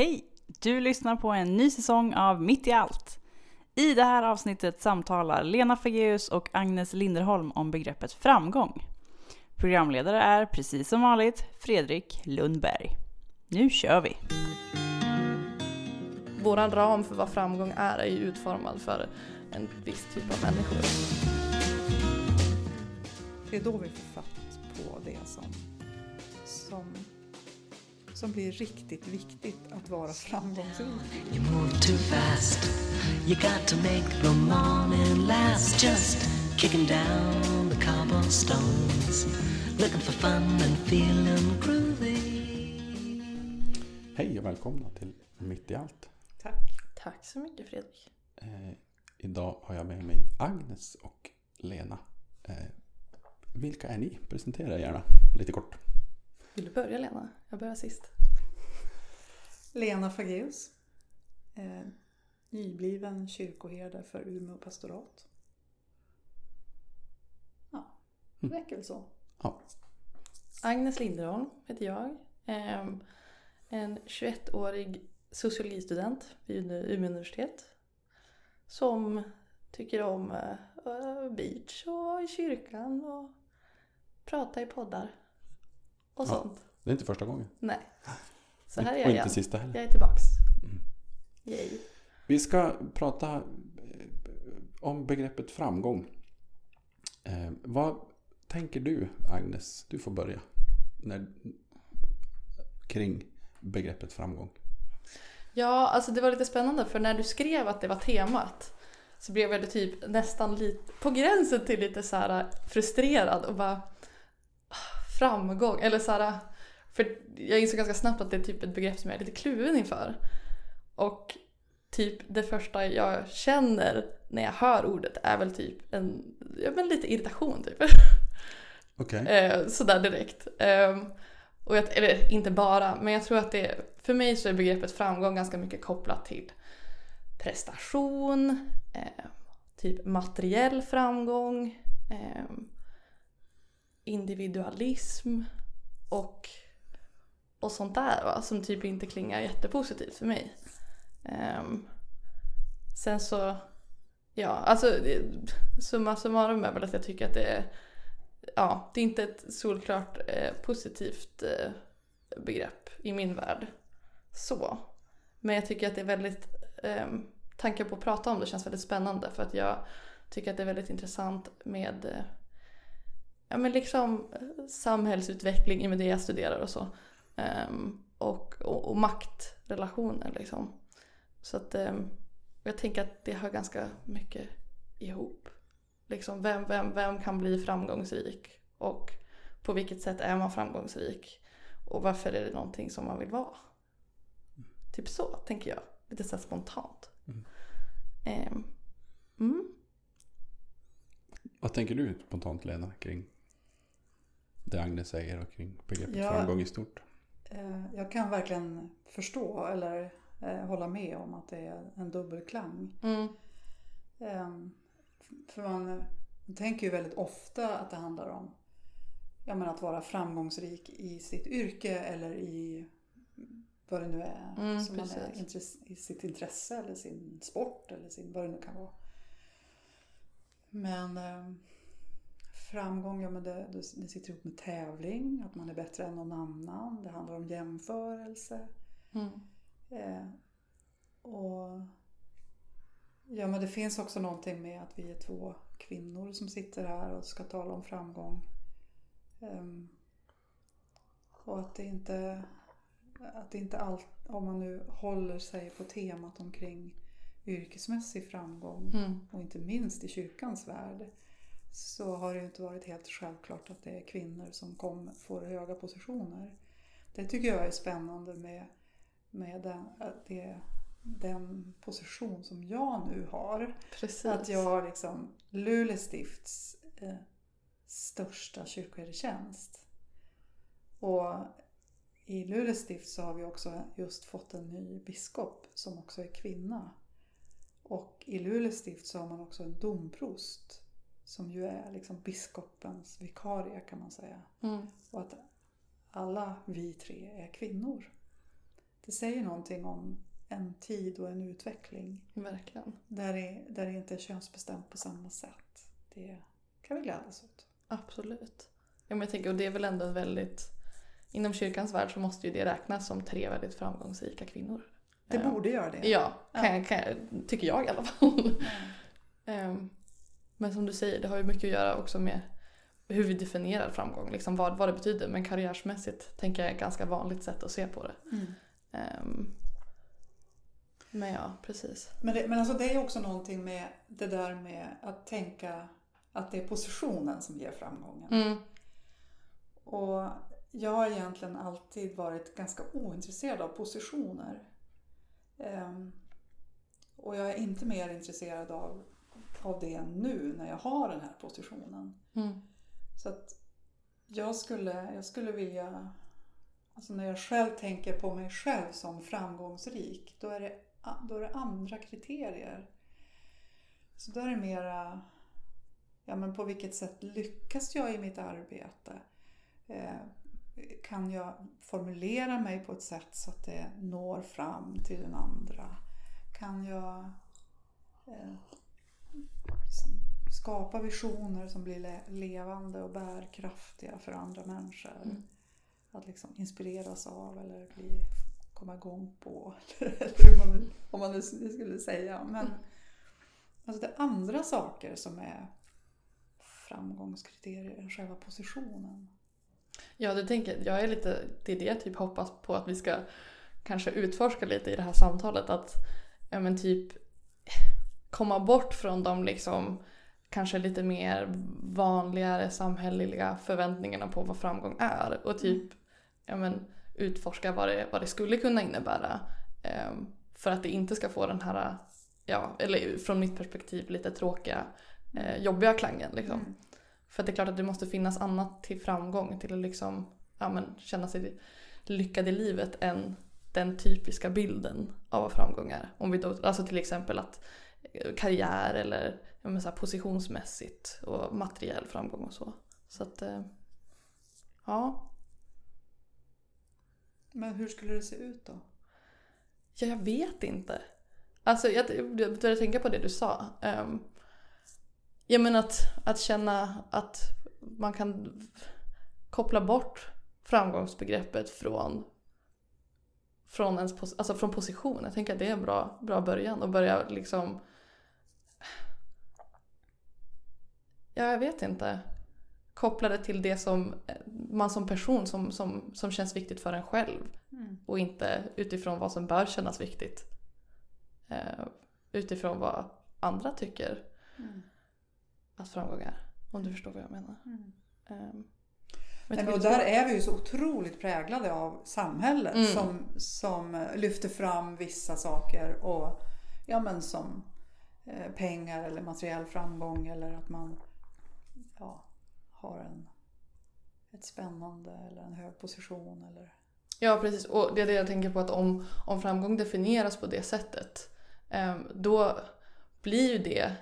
Hej! Du lyssnar på en ny säsong av Mitt i allt. I det här avsnittet samtalar Lena Fageus och Agnes Linderholm om begreppet framgång. Programledare är, precis som vanligt, Fredrik Lundberg. Nu kör vi! Vår ram för vad framgång är är ju utformad för en viss typ av människor. Det är då vi får fatt på det som, som, som blir riktigt viktigt att vara framgångsrik. You move too fast. You got to make the morning last. Just kicking down the cobblestones. Looking for fun and feeling groovy. Hej och välkomna till Mitt i allt. Tack. Tack så mycket Fredrik. Eh, idag har jag med mig Agnes och Lena. Eh, vilka är ni? Presentera er gärna lite kort. Vill du börja Lena? Jag börjar sist. Lena Fageus. Eh, nybliven kyrkoherde för Umeå pastorat. Ja, det räcker väl så. Ja, Agnes Linderholm heter jag. Ehm, En 21-årig sociologistudent vid Umeå universitet. Som tycker om eh, beach och i kyrkan och prata i poddar. Och Ja. sånt. det är inte första gången. Nej. Så här är och jag inte igen. sista heller. Jag är tillbaks. Yay. Vi ska prata eh, om begreppet framgång. Eh, vad tänker du, Agnes? Du får börja. När, kring begreppet framgång. Ja, alltså det var lite spännande för när du skrev att det var temat så blev jag typ nästan lite på gränsen till lite så frustrerad och bara framgång eller så här för jag insåg ganska snabbt att det är typ ett begrepp som jag är lite kluven inför. Och typ det första jag känner när jag hör ordet är väl typ en, ja men lite irritation typ. Okej. Eh, sådär direkt. Ehm, och jag, eller inte bara, men jag tror att det, för mig så är begreppet framgång ganska mycket kopplat till prestation, eh, typ materiell framgång, eh, individualism och, och sånt där va, som typ inte klingar jättepositivt för mig. Um, sen så, ja, alltså summa summarum är väl att jag tycker att det är ja, det är inte ett solklart eh, positivt eh, begrepp i min värld. Så. Men jag tycker att det är väldigt, eh, tanken på att prata om det känns väldigt spännande för att jag tycker att det är väldigt intressant med eh, ja, men liksom eh, samhällsutveckling i och med det jag studerar och så. Ehm, och, och, och maktrelationer liksom. Så att ehm, jag tänker att det hör ganska mycket ihop. Liksom vem, vem, vem kan bli framgångsrik? Och på vilket sätt är man framgångsrik? Och varför är det någonting som man vill vara? Typ så, tänker jag. Lite så spontant. Mm. Ehm, mm. Vad tänker du spontant Lena kring det Agnes säger och kring begreppet Ja. framgång i stort? Eh, Jag kan verkligen förstå eller eh, hålla med om att det är en dubbelklang. Mm. Ehm, För man, tänker ju väldigt ofta att det handlar om ja, men att vara framgångsrik i sitt yrke eller i vad det nu är. Mm, som man är I sitt intresse eller sin sport eller sin, vad det nu kan vara. Men ehm, framgång, ja men det, det, sitter ihop med tävling, att man är bättre än någon annan. Det handlar om jämförelse. Mm. Eh, och ja, men det finns också någonting med att vi är två kvinnor som sitter här och ska tala om framgång. Ehm, och att det inte, att det inte allt, om man nu håller sig på temat omkring yrkesmässig framgång Mm. och inte minst i kyrkans värld så har det inte varit helt självklart att det är kvinnor som kom, får höga positioner. Det tycker jag är spännande med, med den, att det, den position som jag nu har. Precis. Att jag har liksom Luleå stifts eh, största kyrkoherdetjänst. Och i Luleå stift så har vi också just fått en ny biskop som också är kvinna. Och i Luleå stift så har man också en domprost som ju är liksom biskopens vikarie kan man säga. Mm. Och att alla vi tre är kvinnor. det säger någonting om en tid och en utveckling Verkligen. där det, där det inte är könsbestämt på samma sätt. Det kan vi glädjas åt. Absolut. Ja, men jag tänker, och det är väl ändå väldigt... Inom kyrkans värld så måste ju det räknas som tre väldigt framgångsrika kvinnor. Det borde göra det. Ja, kan, kan tycker jag i alla fall. Ehm, Men som du säger, det har ju mycket att göra också med hur vi definierar framgång. Liksom vad, vad det betyder. Men karriärsmässigt tänker jag är ett ganska vanligt sätt att se på det. Mm. Ehm, Men ja, precis. Men, det, men alltså det är också någonting med det där med att tänka att det är positionen som ger framgången. Mm. Och jag har egentligen alltid varit ganska ointresserad av positioner. Ehm, och jag är inte mer intresserad av, av det nu när jag har den här positionen. Mm. Så att jag skulle, jag skulle vilja, alltså när jag själv tänker på mig själv som framgångsrik, då är det, då är det andra kriterier. Så då är det mera, ja men på vilket sätt lyckas jag i mitt arbete? Eh, kan jag formulera mig på ett sätt så att det når fram till den andra? Kan jag eh, skapa visioner som blir le- levande och bärkraftiga för andra människor? Mm. Att liksom inspireras av eller bli, komma igång på. Eller hur man, om man nu skulle säga. Men alltså det är andra saker som är framgångskriterier än själva positionen. Ja, det tänker jag är lite, det är det jag typ hoppas på att vi ska kanske utforska lite i det här samtalet. Att ja, men typ komma bort från de liksom kanske lite mer vanligare samhälleliga förväntningarna på vad framgång är och typ ja, men, utforska vad det, vad det skulle kunna innebära. Ehm, för att det inte ska få den här, ja, eller från mitt perspektiv lite tråkiga, eh, jobbiga klangen. Liksom. Mm. För det är klart att det måste finnas annat till framgång, till att liksom, ja, men, känna sig lyckad i livet än den typiska bilden av vad framgång är. Om vi då, alltså till exempel att karriär eller ja, men, så här, positionsmässigt och materiell framgång och så. Så att, eh, ja. Men hur skulle det se ut då? Ja, jag vet inte. Alltså jag, jag började tänka på det du sa. Um, ja men att, att känna att man kan koppla bort framgångsbegreppet från, från, ens pos- alltså från position. Jag tänker att det är en bra, bra början och börja liksom... Ja, jag vet inte. Koppla det till det som eh, man som person som, som, som känns viktigt för en själv och inte utifrån vad som bör kännas viktigt. Eh, utifrån vad andra tycker att framgång är. Om du förstår vad jag menar. Mm. Eh, men och där är vi ju så otroligt präglade av samhället Mm. som, som lyfter fram vissa saker och ja, men som eh, pengar eller materiell framgång eller att man ja, har en, ett spännande eller en hög position. Eller, Ja, precis. Och det är det jag tänker på att om, om framgång definieras på det sättet eh, då blir ju det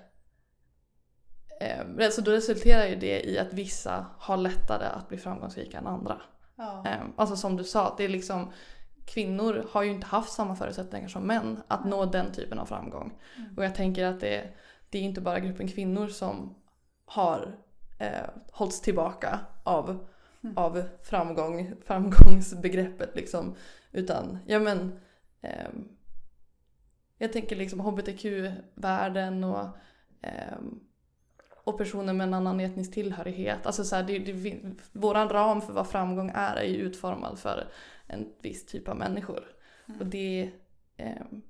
eh, alltså då resulterar ju det i att vissa har lättare att bli framgångsrika än andra. ja. Eh, Alltså som du sa, det är liksom kvinnor har ju inte haft samma förutsättningar som män att nå den typen av framgång. Och jag tänker att det, det är inte bara gruppen kvinnor som har eh, hållits tillbaka av, av framgång, framgångsbegreppet liksom. Utan, ja men ehm, jag tänker liksom hbtq-världen och, ehm, och personer med en annan etnisk tillhörighet. Alltså så här, det, det, våran ram för vad framgång är är ju utformad för en viss typ av människor. Och det ehm,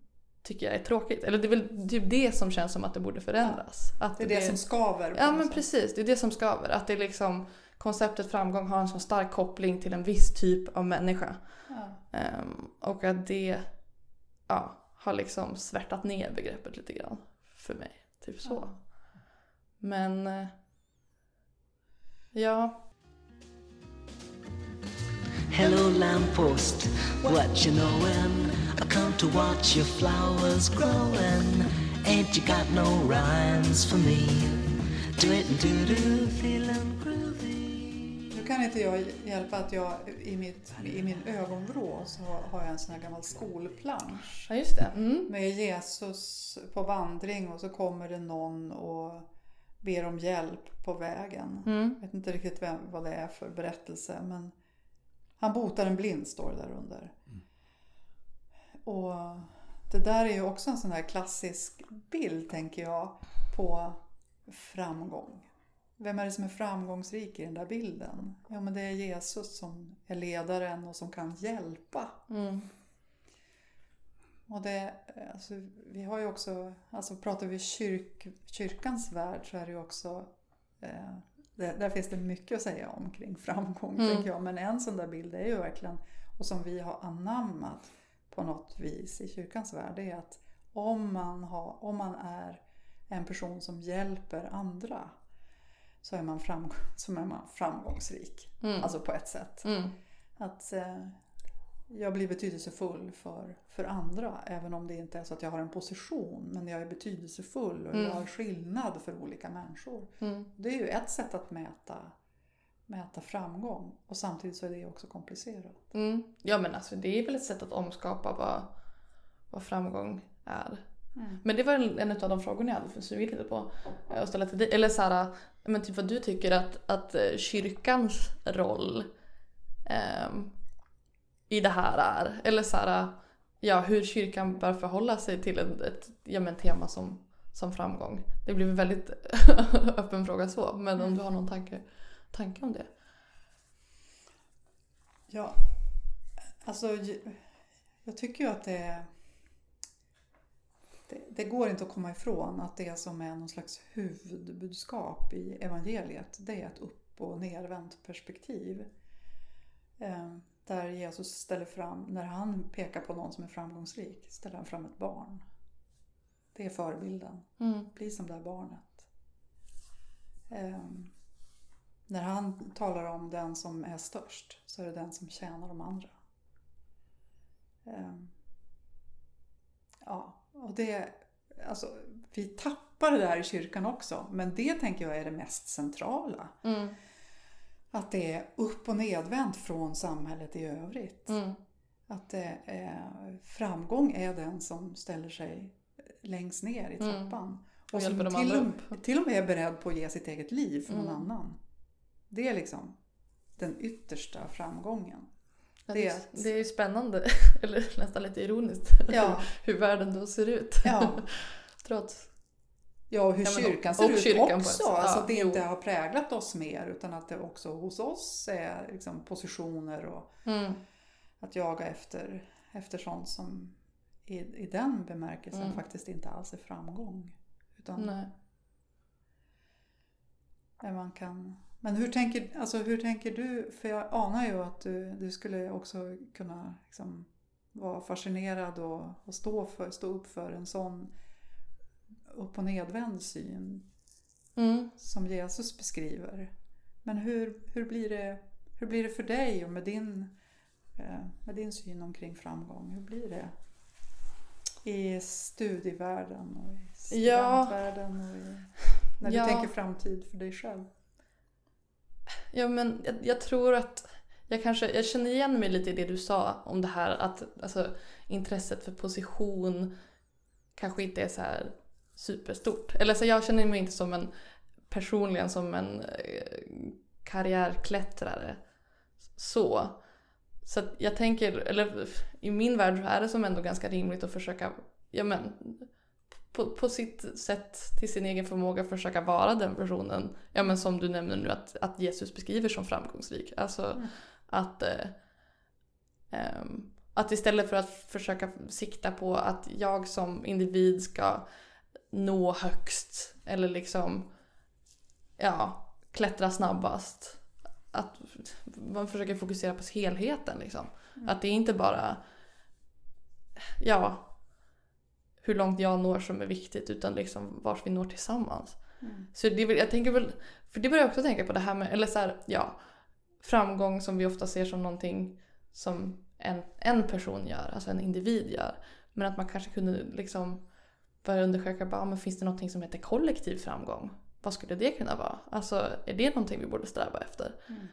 tycker jag är tråkigt. Eller det är väl typ det som känns som att det borde förändras. Att Det är det som skaver. Ja men sätt. precis, det är det som skaver. Att det liksom konceptet framgång har en så stark koppling till en viss typ av människa. Ja. Ehm, och att det ja, har liksom svärtat ner begreppet lite grann för mig. Typ så. Ja. Men eh, ja, Hello, lamppost, what you knowin'? I come to watch your flowers growin'. Ain't you got no rhymes for me? Do it and do do, feelin' groovy. Nu kan inte jag hjälpa att jag i, mitt, i min ögonvrå så har jag en sån här gammal skolplansch. Ja, just det. Mm. Med Jesus på vandring och så kommer det någon och ber om hjälp på vägen. Mm. Jag vet inte riktigt vem, vad det är för berättelse men han botar en blind står det där under. Och det där är ju också en sån här klassisk bild tänker jag på framgång. Vem är det som är framgångsrik i den där bilden? Ja men det är Jesus som är ledaren och som kan hjälpa. Mm. Och det, alltså, vi har ju också, alltså pratar vi kyrk, kyrkans värld så är det ju också, eh, det, där finns det mycket att säga om kring framgång Mm. tänker jag. Men en sån där bild är ju verkligen, och som vi har anammat på något vis i kyrkans värld, det är att om man, har, om man är en person som hjälper andra så är man, framgång, så är man framgångsrik. Mm. Alltså på ett sätt. Mm. Att eh, jag blir betydelsefull för, för andra. Även om det inte är så att jag har en position. Men jag är betydelsefull och jag Mm. har skillnad för olika människor. Mm. Det är ju ett sätt att mäta, mäta framgång. Och samtidigt så är det också komplicerat. Mm. Ja men alltså det är väl ett sätt att omskapa vad, vad framgång är. Men det var en, en av de frågorna jag hade sugit lite på. eh, att ställa till dig. Eller såhär, men typ vad du tycker att, att eh, kyrkans roll ehm, i det här är. Eller såhär, ja hur kyrkan bör förhålla sig till ett, ett ja, men tema som, som framgång. Det blir en väldigt öppen fråga så. Men om du har någon tanke, tanke om det? Ja, alltså jag tycker ju att det, det Det går inte att komma ifrån att det som är någon slags huvudbudskap i evangeliet det är ett upp och nervänt perspektiv. Ehm, där Jesus ställer fram, när han pekar på någon som är framgångsrik, ställer han fram ett barn. Det är förebilden. Mm. Bli som det här barnet. Ehm, när han talar om den som är störst så är det den som tjänar de andra. Ehm, ja, och det... Alltså, vi tappar det där i kyrkan också, men det tänker jag är det mest centrala. Mm. Att det är upp och nedvänt från samhället i övrigt. Mm. Att är, framgång är den som ställer sig längst ner i Mm. trappan. Och Och som hjälper de till, och, till och med är beredd på att ge sitt eget liv för någon Mm. annan. Det är liksom den yttersta framgången. Ja, Det är, att- det är ju spännande, eller nästan lite ironiskt, Ja. hur, hur världen då ser ut. Ja, Trots. Ja och hur Ja, kyrkan ser och ut kyrkan också. sätt. Alltså Ja, att det jo. inte har präglat oss mer utan att det också hos oss är liksom positioner och Mm. att jaga efter, efter sånt som i, i den bemärkelsen Mm. faktiskt inte alls är framgång. Utan Nej. Man kan... Men hur tänker, alltså hur tänker du? För jag anar ju att du, du skulle också kunna liksom vara fascinerad och, och stå, för, stå upp för en sån upp och nedvänd syn Mm. som Jesus beskriver. Men hur, hur, blir, det, hur blir det för dig och med din, eh, med din syn omkring framgång? Hur blir det i studievärlden och i Ja. studentvärlden? Och i, när Ja. du tänker framtid för dig själv? Ja men jag, jag tror att jag kanske, jag känner igen mig lite i det du sa om det här att alltså, intresset för position kanske inte är så här superstort. Eller så jag känner mig inte som en personligen som en eh, karriärklättrare. Så. Så jag tänker, eller i min värld är det som ändå ganska rimligt att försöka, ja men på, på sitt sätt, till sin egen förmåga försöka vara den personen, ja men som du nämner nu att, att Jesus beskriver som framgångsrik. Alltså Mm. att, eh, ehm, att istället för att försöka sikta på att jag som individ ska nå högst eller liksom ja, klättra snabbast. Att man försöker fokusera på helheten liksom. Mm. Att det är inte bara ja, hur långt jag når som är viktigt utan liksom vart vi når tillsammans. Mm. Så det, jag tänker väl, för det börjar jag också tänka på det här med, eller så här, ja, framgång som vi ofta ser som någonting som en, en person gör, alltså en individ gör. Men att man kanske kunde liksom börja undersöka, bara, ah, men finns det någonting som heter kollektiv framgång? Vad skulle det kunna vara? Alltså är det någonting vi borde sträva efter? Mm.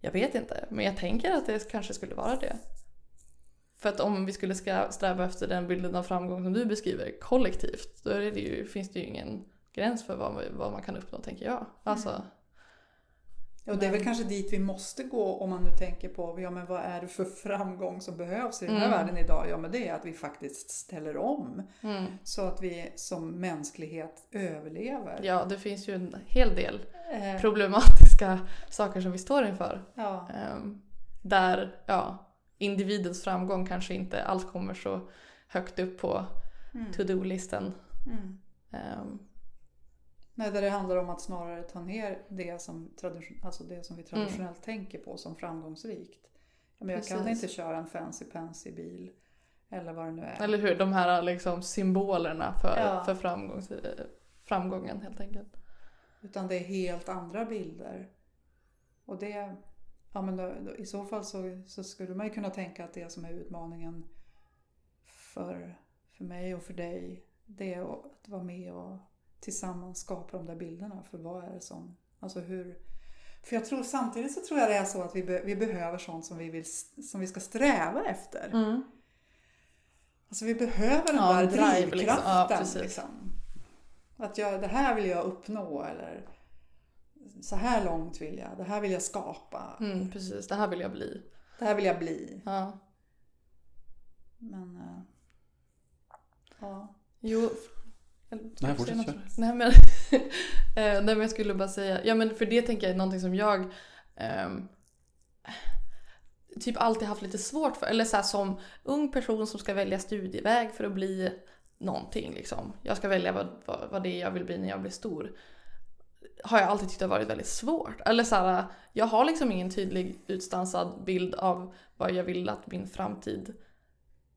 Jag vet inte, men jag tänker att det kanske skulle vara det. För att om vi skulle sträva efter den bilden av framgång som du beskriver kollektivt, då det ju, finns det ju ingen gräns för vad, vad man kan uppnå, tänker jag. Alltså, Och det är väl kanske dit vi måste gå om man nu tänker på ja, men vad är det för framgång som behövs i den här Mm. världen idag? Ja, men det är att vi faktiskt ställer om mm. så att vi som mänsklighet överlever. Ja, det finns ju en hel del Eh, problematiska saker som vi står inför. ja. Ehm, där ja, individens framgång kanske inte alls kommer så högt upp på Mm. to-do-listen. Mm. Nej, där det handlar om att snarare ta ner det som, tradition, alltså det som vi traditionellt tänker på som framgångsrikt. Men jag kan Precis. inte köra en fancy pansy bil eller vad det nu är. eller hur? De här liksom symbolerna för, Ja. för framgångs, eh, framgången helt enkelt. Utan det är helt andra bilder. Och det, ja men då, då, i så fall så, så skulle man ju kunna tänka att det som är utmaningen för, för mig och för dig, det är att vara med och tillsammans skapa de där bilderna. För vad är det som, alltså hur, för jag tror samtidigt så tror jag det är så att vi, be, vi behöver sånt som vi, vill, som vi ska sträva efter. Alltså vi behöver den Ja, där en drive, liksom. drivkraften. Ja, liksom. Att jag, det här vill jag uppnå eller så här långt vill jag, det här vill jag skapa, Mm, precis, det här vill jag bli. det här vill jag bli. Ja. Men eh, ja. Jo. Eller- Nej, fortsätt, något? Nej men, eh, nej men jag skulle bara säga, ja men för det tänker jag är någonting som jag ehm, typ alltid haft lite svårt för. Eller så här, som ung person som ska välja studieväg för att bli någonting liksom. Jag ska välja vad, vad, vad det är jag vill bli när jag blir stor. Har jag alltid tyckt har varit väldigt svårt. Eller så här, jag har liksom ingen tydlig utstansad bild av vad jag vill att min framtid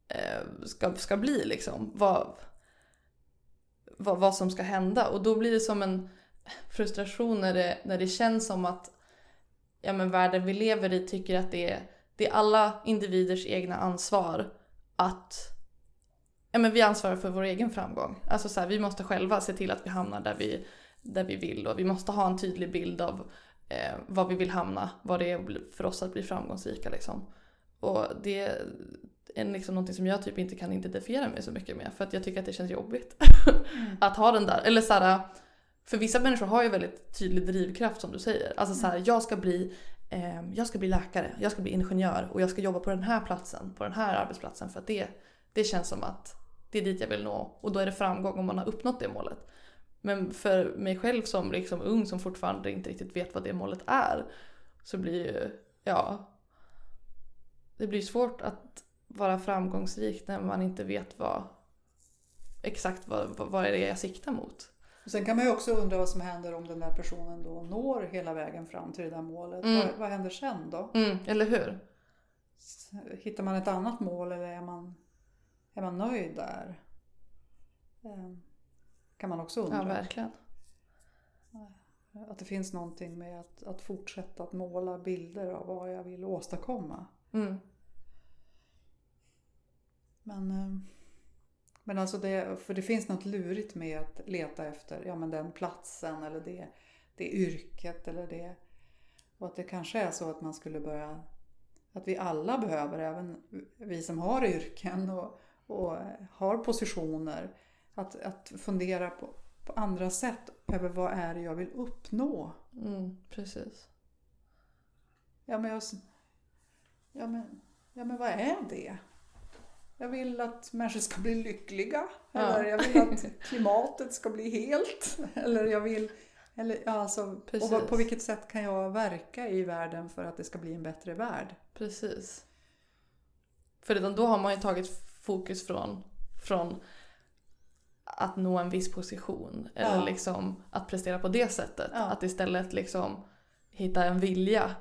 eh, ska, ska bli liksom. Vad, vad, vad som ska hända. Och då blir det som en frustration när det, när det känns som att ja, men världen vi lever i tycker att det är, det är alla individers egna ansvar att ja, men vi ansvarar för vår egen framgång. Alltså så här, vi måste själva se till att vi hamnar där vi, där vi vill och vi måste ha en tydlig bild av eh, var vi vill hamna, vad det är för oss att bli framgångsrika liksom. Och det är liksom någonting som jag typ inte kan identifiera mig så mycket med för att jag tycker att det känns jobbigt. att ha den där, eller så här, för vissa människor har ju väldigt tydlig drivkraft som du säger. Alltså så här, jag ska bli eh, jag ska bli läkare, jag ska bli ingenjör och jag ska jobba på den här platsen, på den här arbetsplatsen för att det, det känns som att det är dit jag vill nå och då är det framgång om man har uppnått det målet. Men för mig själv som liksom ung som fortfarande inte riktigt vet vad det målet är så blir ju, ja, det blir svårt att vara framgångsrik när man inte vet vad exakt vad, vad, är det jag siktar mot. Och sen kan man ju också undra vad som händer om den där personen då når hela vägen fram till det där målet. Mm. Vad, vad händer sen då? Mm, eller hur? Hittar man ett annat mål eller är man, är man nöjd där? Eh, Kan man också undra. Ja, verkligen. Att det finns någonting med att, att fortsätta att måla bilder av vad jag vill åstadkomma. Mm. Men, eh, men alltså det, för det finns något lurigt med att leta efter ja, men den platsen eller det, det yrket eller det. Och att det kanske är så att man skulle börja, att vi alla behöver, även vi som har yrken och, och har positioner, att, att fundera på, på andra sätt över vad är det jag vill uppnå. Mm, precis. Ja men, jag, ja, men, ja men vad är det? Jag vill att människor ska bli lyckliga. Ja. Eller jag vill att klimatet ska bli helt. Eller jag vill... Eller, ja, alltså, och Precis. på vilket sätt kan jag verka i världen för att det ska bli en bättre värld? Precis. För redan då har man ju tagit fokus från, från att nå en viss position. Eller Ja. liksom att prestera på det sättet. Ja. Att istället liksom hitta en vilja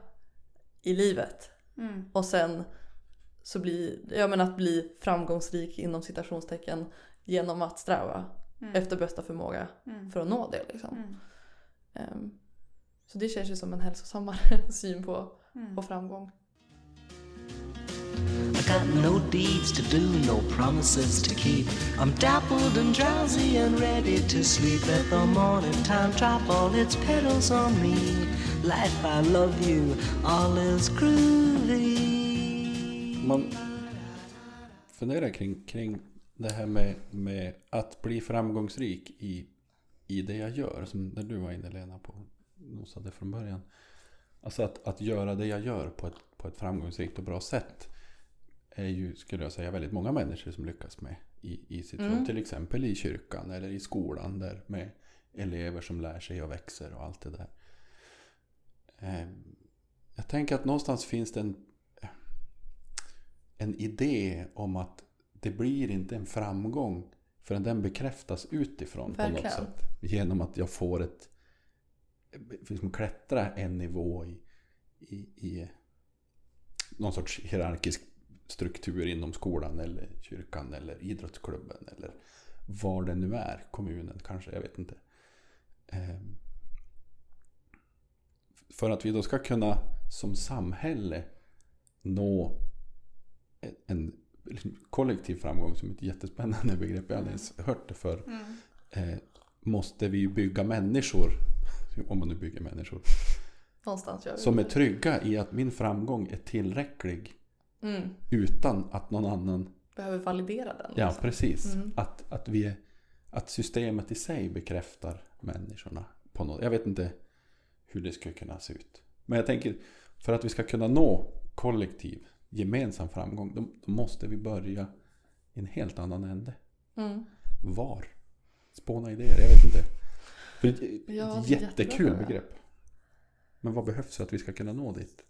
i livet. Och sen så blir, ja men att bli framgångsrik inom citationstecken genom att sträva efter bästa förmåga för att nå det liksom. Ehm, så det känns ju som en hälsosammare syn på, på framgång. I got no deeds to do, no promises to keep. I'm dappled and drowsy and ready to sleep. Let the morning time drop all its petals on me. life, I love you, all is groovy. Man funderar kring, kring det här med, med att bli framgångsrik i, i det jag gör. Som när du var inne Lena på nosade från början. Alltså att, att göra det jag gör på ett, på ett framgångsrikt och bra sätt. Är ju, skulle jag säga, väldigt många människor som lyckas med i, i sitt Mm. jobb. Till exempel i kyrkan eller i skolan. Där med elever som lär sig och växer och allt det där. Eh, Jag tänker att någonstans finns det en, en idé om att det blir inte en framgång förrän den bekräftas utifrån på något Verkligen. sätt. Genom att jag får ett liksom klättra en nivå i, i, i någon sorts hierarkisk struktur inom skolan eller kyrkan eller idrottsklubben eller var det nu är, kommunen kanske, jag vet inte. Ehm, För att vi då ska kunna som samhälle nå en- liksom kollektiv framgång som ett jättespännande begrepp. Jag har aldrig ens hört det för eh, måste vi bygga människor, om man nu bygger människor, som är trygga i att min framgång är tillräcklig Mm. utan att någon annan Behöver validera den. Ja, liksom. precis. Mm. Att, att, vi att systemet i sig bekräftar människorna. På något. Jag vet inte hur det skulle kunna se ut. Men jag tänker, för att vi ska kunna nå kollektiv, gemensam framgång, då, då måste vi börja i en helt annan ände. Mm. Var? Spåna idéer, jag vet inte. För det är ett Ja, jättekul jättebra. begrepp. Men vad behövs för att vi ska kunna nå dit?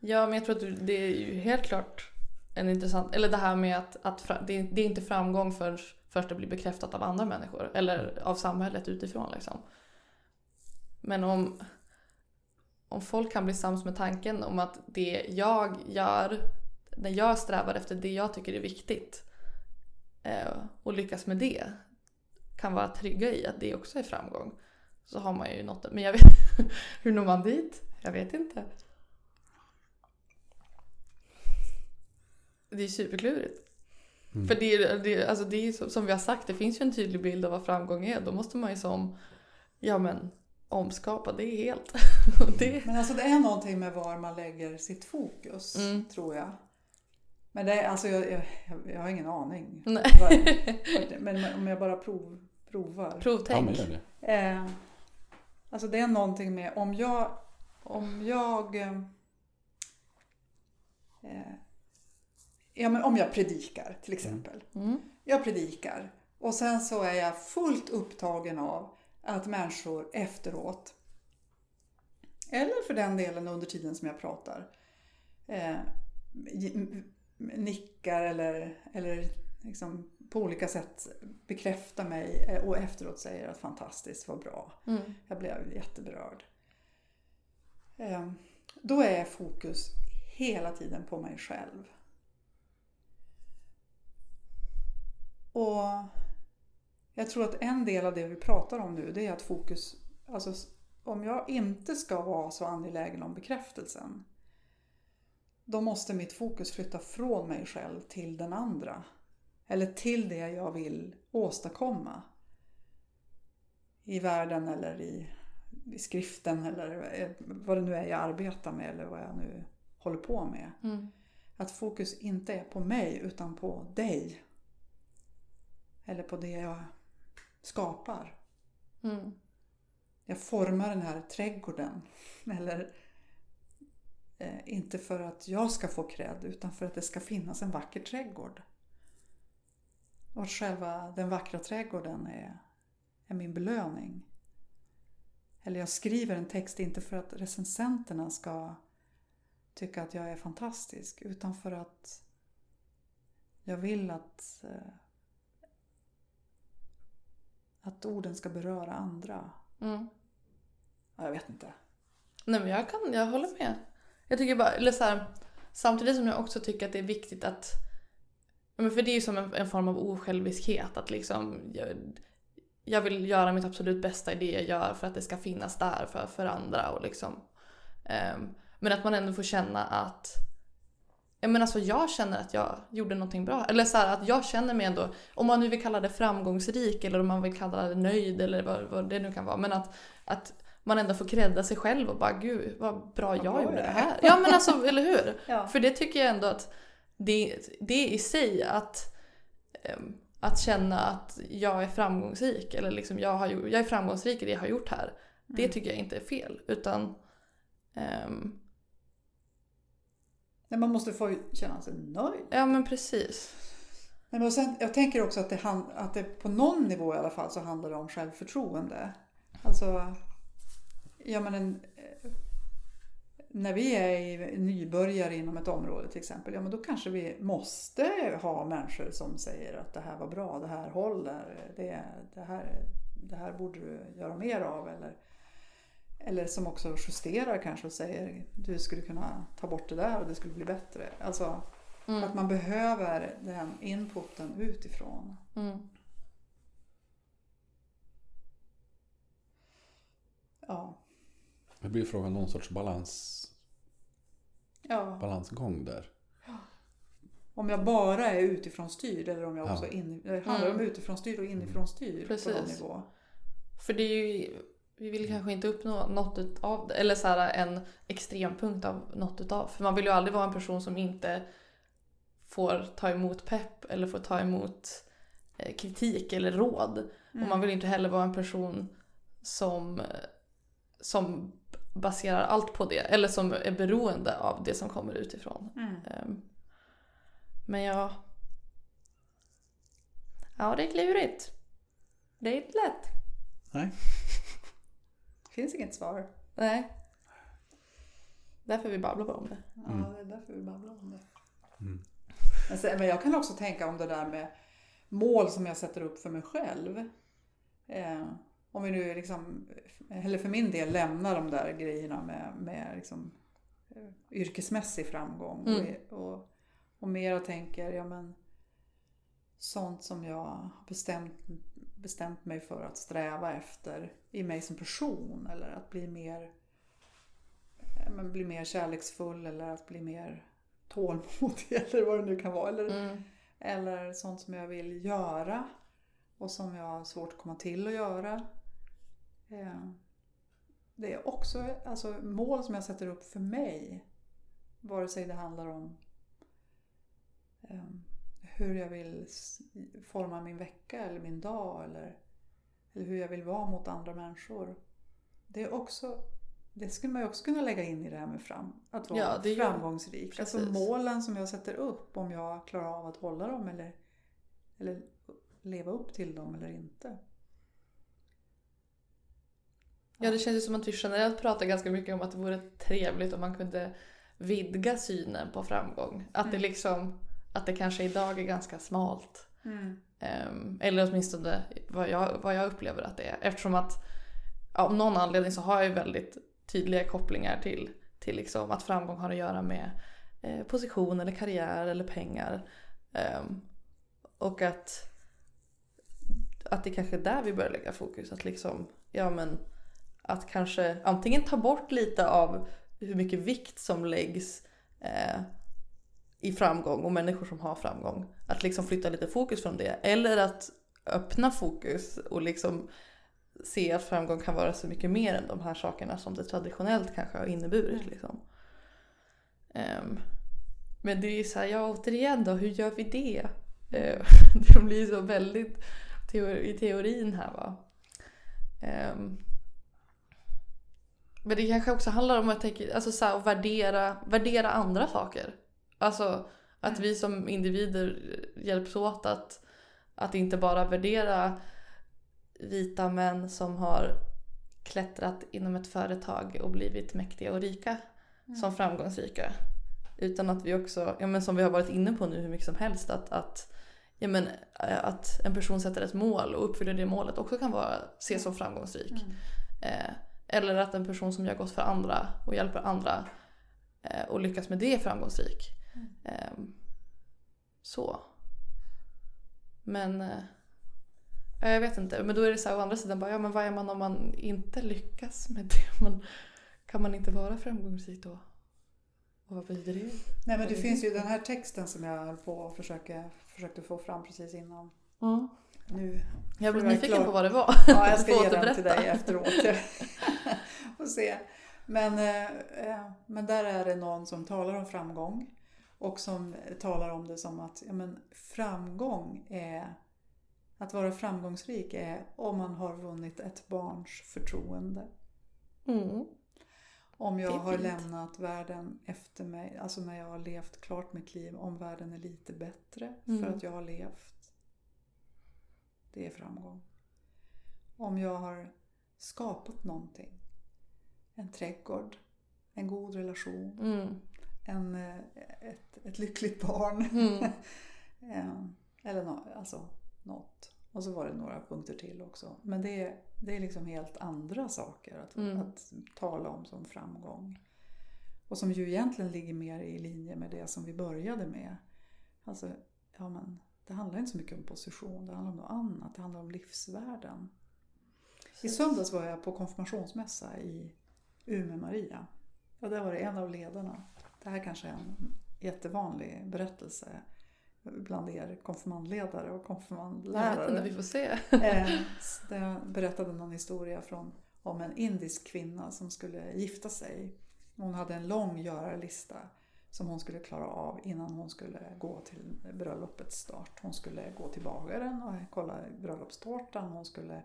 Ja, men jag tror att det är ju helt klart en intressant... Eller det här med att, att fra, det, är- det är inte framgång för, först det blir bekräftat av andra människor. Eller av samhället utifrån liksom. Men om, om folk kan bli sams med tanken om att det jag gör, när jag strävar efter det jag tycker är viktigt eh, och lyckas med det, kan vara trygga i att det också är framgång. Så har man ju något. Men jag vet hur når man dit? Jag vet inte. Det är superklurigt. Mm. För det är, det, alltså det är som- som vi har sagt, det finns ju en tydlig bild av vad framgång är. Då måste man ju som, ja men, omskapa det helt. Och det, Men alltså det är någonting med var man lägger sitt fokus, Mm. tror jag. Men det är, alltså jag, jag, jag har ingen aning. Nej. Vad- Men om jag bara prov, provar. Ja, men provtänk. gör det. Eh, alltså det är någonting med om jag, om jag eh, eh, ja, men om jag predikar till exempel. Mm. Jag predikar och sen så är jag fullt upptagen av att människor efteråt eller för den delen under tiden som jag pratar eh, nickar eller, eller liksom på olika sätt bekräftar mig eh, och efteråt säger att fantastiskt, vad bra. Mm. Jag blev jätteberörd. Eh, Då är fokus hela tiden på mig själv. Och jag tror att en del av det vi pratar om nu det är att fokus, alltså om jag inte ska vara så angelägen om bekräftelsen då måste mitt fokus flytta från mig själv till den andra. Eller till det jag vill åstadkomma. I världen eller i, i skriften eller eh, vad det nu är jag arbetar med eller vad jag nu håller på med. Mm. Att fokus inte är på mig utan på dig. Eller på det jag skapar. Mm. Jag formar den här trädgården. Eller eh, inte för att jag ska få cred utan för att det ska finnas en vacker trädgård. Och att själva den vackra trädgården är, är min belöning. Eller jag skriver en text inte för att recensenterna ska tycka att jag är fantastisk utan för att jag vill att eh, att orden ska beröra andra. Mm. Ja, Jag vet inte. Nej men jag kan, jag håller med. Jag tycker bara, eller så här, samtidigt som jag också tycker att det är viktigt att men för det är ju som en, en form av osjälviskhet att liksom jag, jag vill göra mitt absolut bästa i det jag gör för att det ska finnas där för, för andra och liksom ehm, men att man ändå får känna att Ja, men alltså jag känner att jag gjorde någonting bra. Eller så här, att jag känner mig ändå, om man nu vill kalla det framgångsrik eller om man vill kalla det nöjd eller vad, vad det nu kan vara. Men att, att man ändå får credda sig själv och bara gud vad bra jag bra gjorde det är." här. Ja men alltså, eller hur? Ja. För det tycker jag ändå att det, det i sig att, ehm, att känna att jag är framgångsrik eller liksom jag, har, jag är framgångsrik i det jag har gjort här. Det Mm. tycker jag inte är fel utan ehm, Nej, man måste få känna sig nöjd. ja men precis. Nej, men sen, jag tänker också att det, att det på någon nivå i alla fall så handlar det om självförtroende. Alltså, ja men en, eh, när vi är i- nybörjare inom ett område till exempel, ja men då kanske vi måste ha människor som säger att det här var bra, det här håller, det, det, här, det här borde du göra mer av. Eller, eller som också justerar kanske och säger du skulle kunna ta bort det där och det skulle bli bättre. Alltså, Mm. att man behöver den inputen utifrån. Mm. Ja. Det blir frågan någon sorts balans, ja. balansgång där. Om jag bara är utifrån styrd eller om jag Ja. också in, det handlar om utifrån styrd och inifrån styrd på någon nivå. För det är ju, vi vill kanske inte uppnå något av det, eller så här en extrempunkt av något utav. För man vill ju aldrig vara en person som inte får ta emot pepp eller får ta emot eh, kritik eller råd. Och man vill inte heller vara en person som, som baserar allt på det. Eller som är beroende av det som kommer utifrån. Mm. Ehm, Men ja... Ja, det är klurigt. Det är inte lätt. Nej. Det finns inget svar. Nej. Därför vi babblar om det. Ja, det är därför vi babblar om det. Mm. Men, sen, men jag kan också tänka om det där med mål som jag sätter upp för mig själv. Eh, om vi nu liksom, eller för min del lämnar de där grejerna med, med liksom, eh, yrkesmässig framgång. Mm. Och, och, och mera tänker, ja men sånt som jag har bestämt, bestämt mig för att sträva efter i mig som person. Eller att bli mer, ja, men bli mer kärleksfull eller att bli mer tålmodig eller vad det nu kan vara. Eller, Mm. eller sånt som jag vill göra och som jag har svårt att komma till att göra. Eh, Det är också alltså, mål som jag sätter upp för mig. Vare sig det handlar om eh, hur jag vill forma min vecka eller min dag eller, eller hur jag vill vara mot andra människor. Det är också det skulle man ju också kunna lägga in i det här med fram, att vara Ja, det framgångsrik. Alltså målen som jag sätter upp, om jag klarar av att hålla dem eller, eller leva upp till dem eller inte. Ja, det känns ju som att vi generellt pratar ganska mycket om att det vore trevligt om man kunde vidga synen på framgång. Att det Mm. liksom, att det kanske idag är ganska smalt. Ehm, eller åtminstone vad jag, vad jag upplever att det är. Eftersom att ja, av någon anledning så har jag ju väldigt tydliga kopplingar till, till liksom att framgång har att göra med eh, position eller karriär eller pengar. Ehm, och att, att det kanske är där vi börjar lägga fokus. Att liksom, ja men att kanske antingen ta bort lite av hur mycket vikt som läggs eh, i framgång och människor som har framgång. Att liksom flytta lite fokus från det. Eller att öppna fokus och liksom se att framgång kan vara så mycket mer än de här sakerna som det traditionellt kanske har inneburit. Liksom. Ehm, men det är ju så här, ja återigen då, hur gör vi det? Eh, det blir så väldigt teori, i teorin här va. Ehm, men det kanske också handlar om att, tänka, alltså så här, att värdera, värdera andra saker. Alltså att vi som individer hjälps åt att, att inte bara värdera vita män som har klättrat inom ett företag och blivit mäktiga och rika som framgångsrika. Utan att vi också, ja men som vi har varit inne på nu hur mycket som helst, att, att, ja men, eh, att en person sätter ett mål och uppfyller det målet också kan vara, ses som framgångsrik. Eh, eller att en person som gör gott för andra och hjälper andra eh, och lyckas med det är framgångsrik. Eh, så. Men eh, ja, jag vet inte. Men då är det så här å andra sidan bara, ja men vad är man om man inte lyckas med det? Man, kan man inte vara framgångsrik då? Och vad betyder det? Nej men det finns ju den här texten som jag höll på och försöker, försökte få fram precis innan. Mm. Nu Jag blev nyfiken klar- på vad det var. Ja, jag ska ge den till dig efteråt. se. Men, eh, eh, men där är det någon som talar om framgång och som talar om det som att ja, men framgång är att vara framgångsrik är om man har vunnit ett barns förtroende. Mm. Om jag har lämnat världen efter mig, alltså när jag har levt klart mitt liv, om världen är lite bättre Mm. för att jag har levt. Det är framgång. Om jag har skapat någonting. En trädgård, en god relation, Mm. En, eh, ett, ett lyckligt barn. Mm. Eh, Eller nå, alltså, något. Och så var det några punkter till också. Men det är, det är liksom helt andra saker att, Mm. att tala om som framgång. Och som ju egentligen ligger mer i linje med det som vi började med. Alltså, ja men det handlar inte så mycket om position, det handlar om något annat. Det handlar om livsvärden. I söndags var jag på konfirmationsmässa i Umeå Maria. Och där var det en av ledarna. Det här kanske är en jättevanlig berättelse bland er konfirmandledare och Jag vet konfirmandlärare. inte, vi får se. Eh, Det berättade någon historia från, om en indisk kvinna som skulle gifta sig. Hon hade en lång görarlista som hon skulle klara av innan hon skulle gå till bröllopets start. Hon skulle gå till bagaren och kolla bröllopstårtan. Hon skulle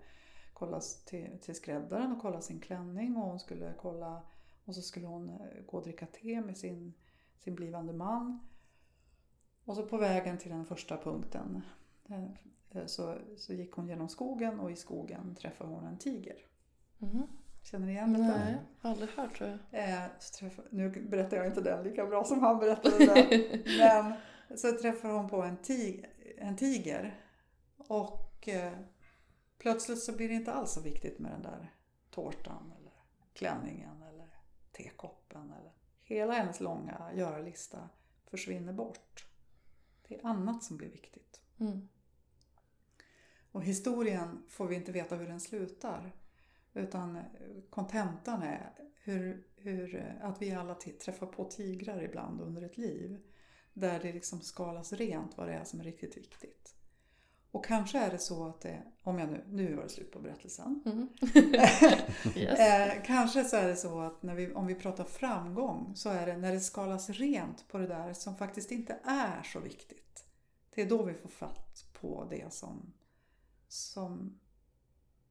kolla till, till skräddaren och kolla sin klänning. Och hon skulle kolla och så skulle hon eh, gå och dricka te med sin, sin blivande man. Och så på vägen till den första punkten eh, så, så gick hon genom skogen och i skogen träffade hon en tiger. Mhm. Känner ni igen det? Nej, aldrig hört tror jag. Eh, träffade, nu berättar jag inte den lika bra som han berättade den. Men så träffar hon på en, tig, en tiger. Och eh, plötsligt så blir det inte alls så viktigt med den där tårtan eller klänningen tekoppen. Eller, hela hennes långa görarlista försvinner bort. Det är annat som blir viktigt. Mm. Och historien får vi inte veta hur den slutar. Utan kontentan är hur, hur, att vi alla träffar på tigrar ibland under ett liv. Där det liksom skalas rent vad det är som är riktigt viktigt. Och kanske är det så att det, om jag nu, nu var det slut på berättelsen. Mm. yes. Eh, kanske så är det så att när vi, om vi pratar framgång så är det när det skalas rent på det där som faktiskt inte är så viktigt. Det är då vi får fatt på det som, som,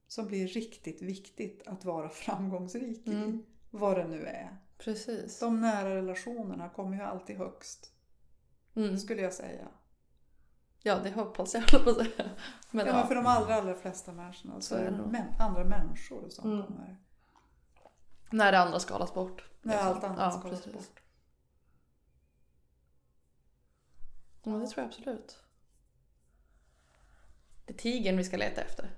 som blir riktigt viktigt att vara framgångsrik i. Mm. Vad det nu är. Precis. De nära relationerna kommer ju alltid högst, Mm. skulle jag säga. Ja, det hoppas jag höll på att säga. Men, ja, ja, men för de allra, allra flesta människorna så Så är det män, andra människor som Mm. kommer. När det andra skalas bort. När liksom. allt annat ja, skalas precis. bort. Ja, det tror jag absolut. Det är tigern vi ska leta efter.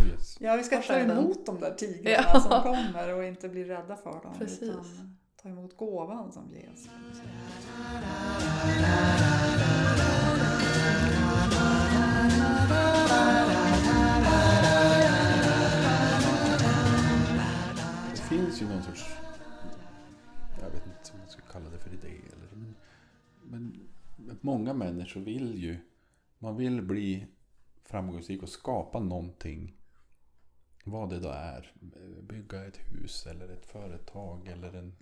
Oh yes. Ja, vi ska ta emot de där tigrarna Ja. som kommer och inte bli rädda för dem. Precis. Utan ta emot gåvan som ges. finns ju någon sorts, jag vet inte om man ska kalla det för idé eller men, men många människor vill ju, man vill bli framgångsrik och skapa någonting. Vad det då är. Bygga ett hus eller ett företag eller en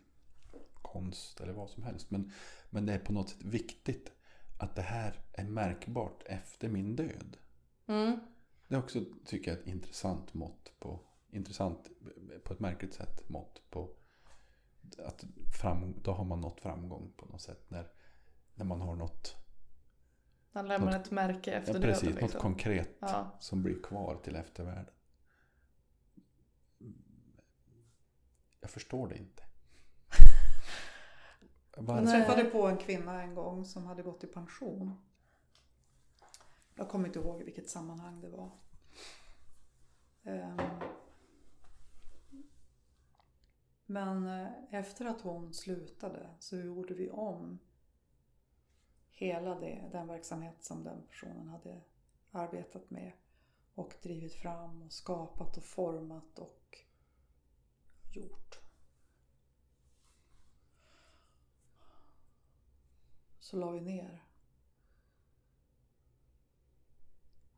konst eller vad som helst. Men, men det är på något sätt viktigt att det här är märkbart efter min död. Mm. Det är också, tycker jag, ett intressant mått på, intressant på ett märkligt sätt mått på att fram, då har man nått framgång på något sätt. När, när man har något, Då lämnar man Något- ett märke efter ja, döden. precis, något liksom. konkret Ja. som blir kvar till eftervärlden. Jag förstår det inte. Jag träffade på en kvinna en gång som hade gått i pension. Jag kommer inte ihåg vilket sammanhang det var. Ehm. Men eh, efter att hon slutade så gjorde vi om hela det, den verksamhet som den personen hade arbetat med och drivit fram och skapat och format och gjort. Så la vi ner.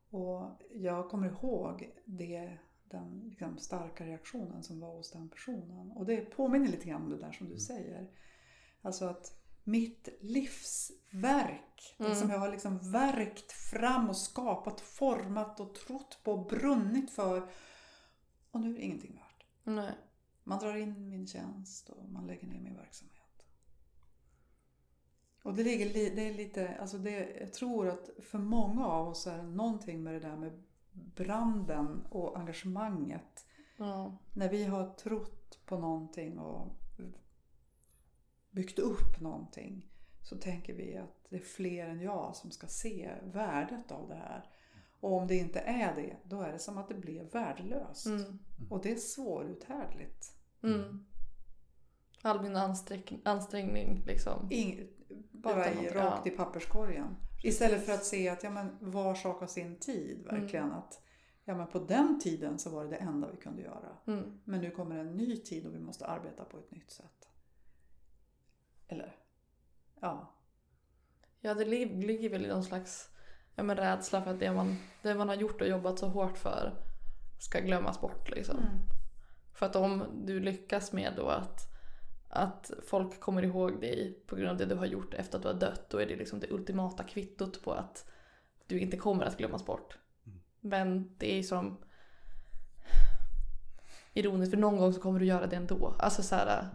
Och jag kommer ihåg det den liksom, starka reaktionen som var hos den personen. Och det påminner lite grann om det där som du säger. Alltså att mitt livsverk, det som jag har liksom verkt fram och skapat, format och trott på och brunnit för. Och nu är det ingenting värt. Nej. Man drar in min tjänst och man lägger ner min verksamhet. Och det ligger li- det är lite, alltså det, jag tror att för många av oss är det någonting med det där med branden och engagemanget. Ja. När vi har trott på någonting och byggt upp någonting så tänker vi att det är fler än jag som ska se värdet av det här. Och om det inte är det, då är det som att det blir värdelöst. Mm. Och det är svåruthärdligt. Mm. All min ansträng- ansträngning liksom. Ing, bara i, rakt ja. i papperskorgen. Istället för att se att ja, men, var sak har sin tid. Verkligen. Mm. Att, ja, men på den tiden så var det det enda vi kunde göra. Mm. Men nu kommer en ny tid och vi måste arbeta på ett nytt sätt. Eller? Ja. Ja, det li- ligger väl i någon slags ja, men rädsla för att det man, det man har gjort och jobbat så hårt för ska glömmas bort. Liksom. Mm. För att om du lyckas med då att, att folk kommer ihåg dig på grund av det du har gjort efter att du har dött, då är det liksom det ultimata kvittot på att du inte kommer att glömmas bort. Men det är som ironiskt, för någon gång så kommer du göra det ändå. Alltså så här,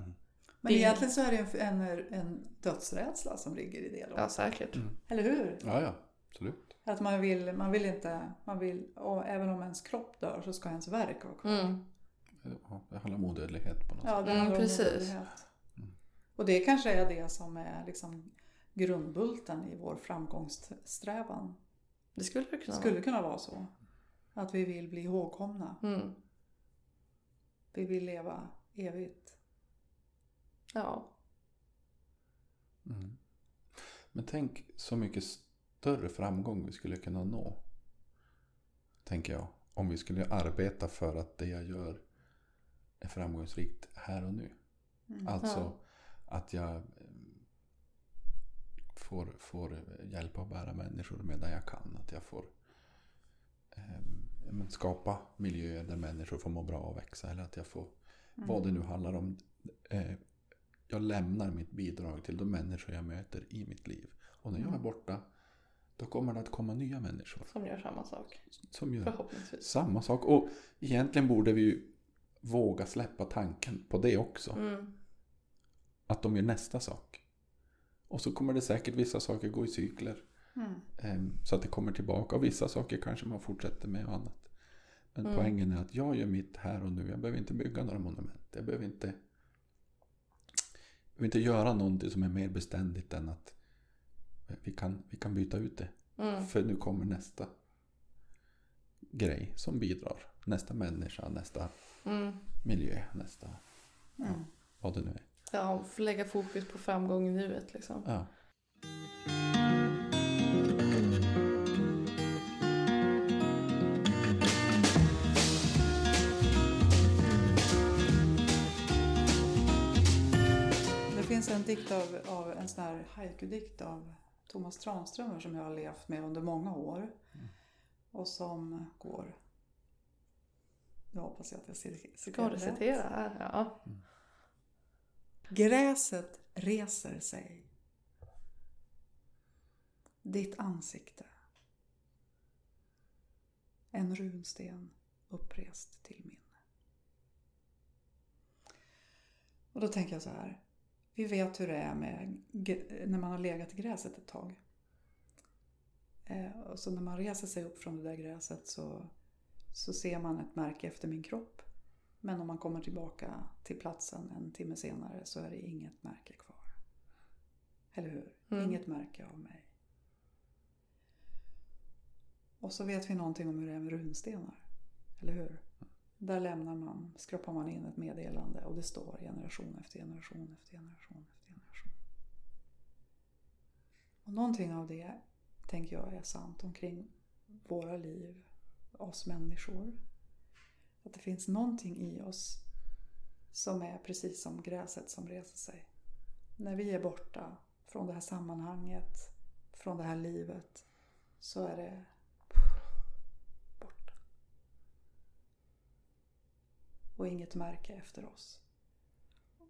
Men Det- egentligen så är det en, en, en dödsrädsla som ligger i det. Då. ja säkert. Eller hur? Ja, ja. Absolut. Att man vill, man vill inte, man vill, och även om ens kropp dör så ska ens verk vara kvar. Mm. Ja, det handlar om odödlighet på något Ja, sätt. det Mm, precis. odödlighet. Och det kanske är det som är liksom grundbulten i vår framgångssträvan. Det skulle det kunna skulle kunna vara så. Att vi vill bli ihågkomna. vara. Mm. Vi vill leva evigt. Ja. Mm. Men tänk så mycket större framgång vi skulle kunna nå. Tänker jag. Om vi skulle arbeta för att det jag gör är framgångsrikt här och nu. Alltså att jag eh, får, får hjälpa att bära människor medan jag kan. Att jag får eh, skapa miljöer där människor får må bra och växa. Eller att jag får, vad det nu handlar om. Eh, jag lämnar mitt bidrag till de människor jag möter i mitt liv. Och när jag är borta, då kommer det att komma nya människor. Som gör samma sak. Som gör Förhoppningsvis. samma sak. Och egentligen borde vi ju våga släppa tanken på det också. Mm. Att de gör nästa sak. Och så kommer det säkert vissa saker gå i cykler. Mm. Ehm, Så att det kommer tillbaka. Och vissa saker kanske man fortsätter med och annat. Men Mm. poängen är att jag gör mitt här och nu. Jag behöver inte bygga några monument. Jag behöver inte, jag behöver inte göra någonting som är mer beständigt än att vi kan, vi kan byta ut det. Mm. För nu kommer nästa grej som bidrar. Nästa människa, nästa Mm. miljö, nästa Mm. vad det nu är. Ja, lägga fokus på framgång i nuet liksom. Ja. Det finns en dikt av, av en sån här haiku-dikt av Thomas Tranströmer som jag har levt med under många år. Och som går... Nu hoppas jag att jag citerar Ska du rätt. citera här? Ja. Gräset reser sig. Ditt ansikte. En runsten upprest till minne. Och då tänker jag så här. Vi vet hur det är med när man har legat i gräset ett tag. Eh, och så när man reser sig upp från det där gräset så, så ser man ett märke efter min kropp. Men om man kommer tillbaka till platsen en timme senare så är det inget märke kvar. Eller hur? Mm. Inget märke av mig. Och så vet vi någonting om hur det är med runstenar. Eller hur? Där lämnar man, skrapar man in ett meddelande och det står generation efter generation efter generation efter generation. Och någonting av det tänker jag är sant omkring våra liv, oss människor. Att det finns någonting i oss som är precis som gräset som reser sig. När vi är borta från det här sammanhanget, från det här livet, så är det borta. och inget märke efter oss.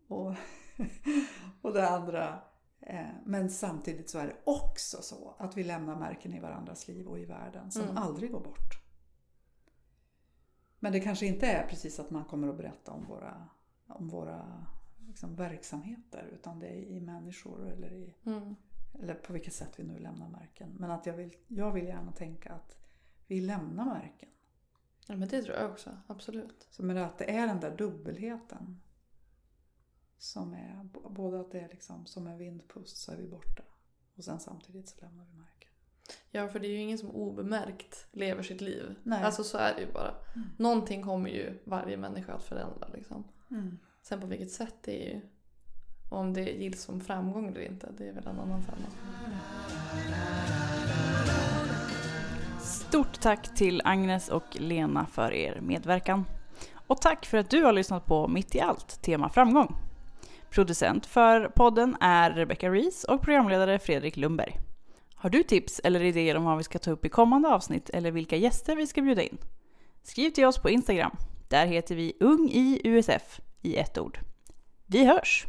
Och, och det andra, eh, men samtidigt så är det också så att vi lämnar märken i varandras liv och i världen som Mm. aldrig går bort. Men det kanske inte är precis att man kommer att berätta om våra, om våra liksom, verksamheter utan det är i människor eller, i, Mm. eller på vilket sätt vi nu lämnar märken. Men att jag vill, jag vill gärna tänka att vi lämnar märken. Ja men det tror jag också, absolut. Så men att det är den där dubbelheten. Som är både att det är liksom som en vindpust så är vi borta. Och sen samtidigt så lämnar vi märken. Ja för det är ju ingen som obemärkt lever sitt liv. Nej. Alltså så är det ju bara. Mm. Någonting kommer ju varje människa att förändra liksom. Mm. Sen på vilket sätt det är ju. Och om det gills som framgång eller inte, det är väl en annan femma. Stort tack till Agnes och Lena för er medverkan. Och tack för att du har lyssnat på Mitt i allt, tema framgång. Producent för podden är Rebecca Rees och programledare Fredrik Lundberg. Har du tips eller idéer om vad vi ska ta upp i kommande avsnitt eller vilka gäster vi ska bjuda in? Skriv till oss på Instagram. Där heter vi Ung i USF i ett ord. Vi hörs!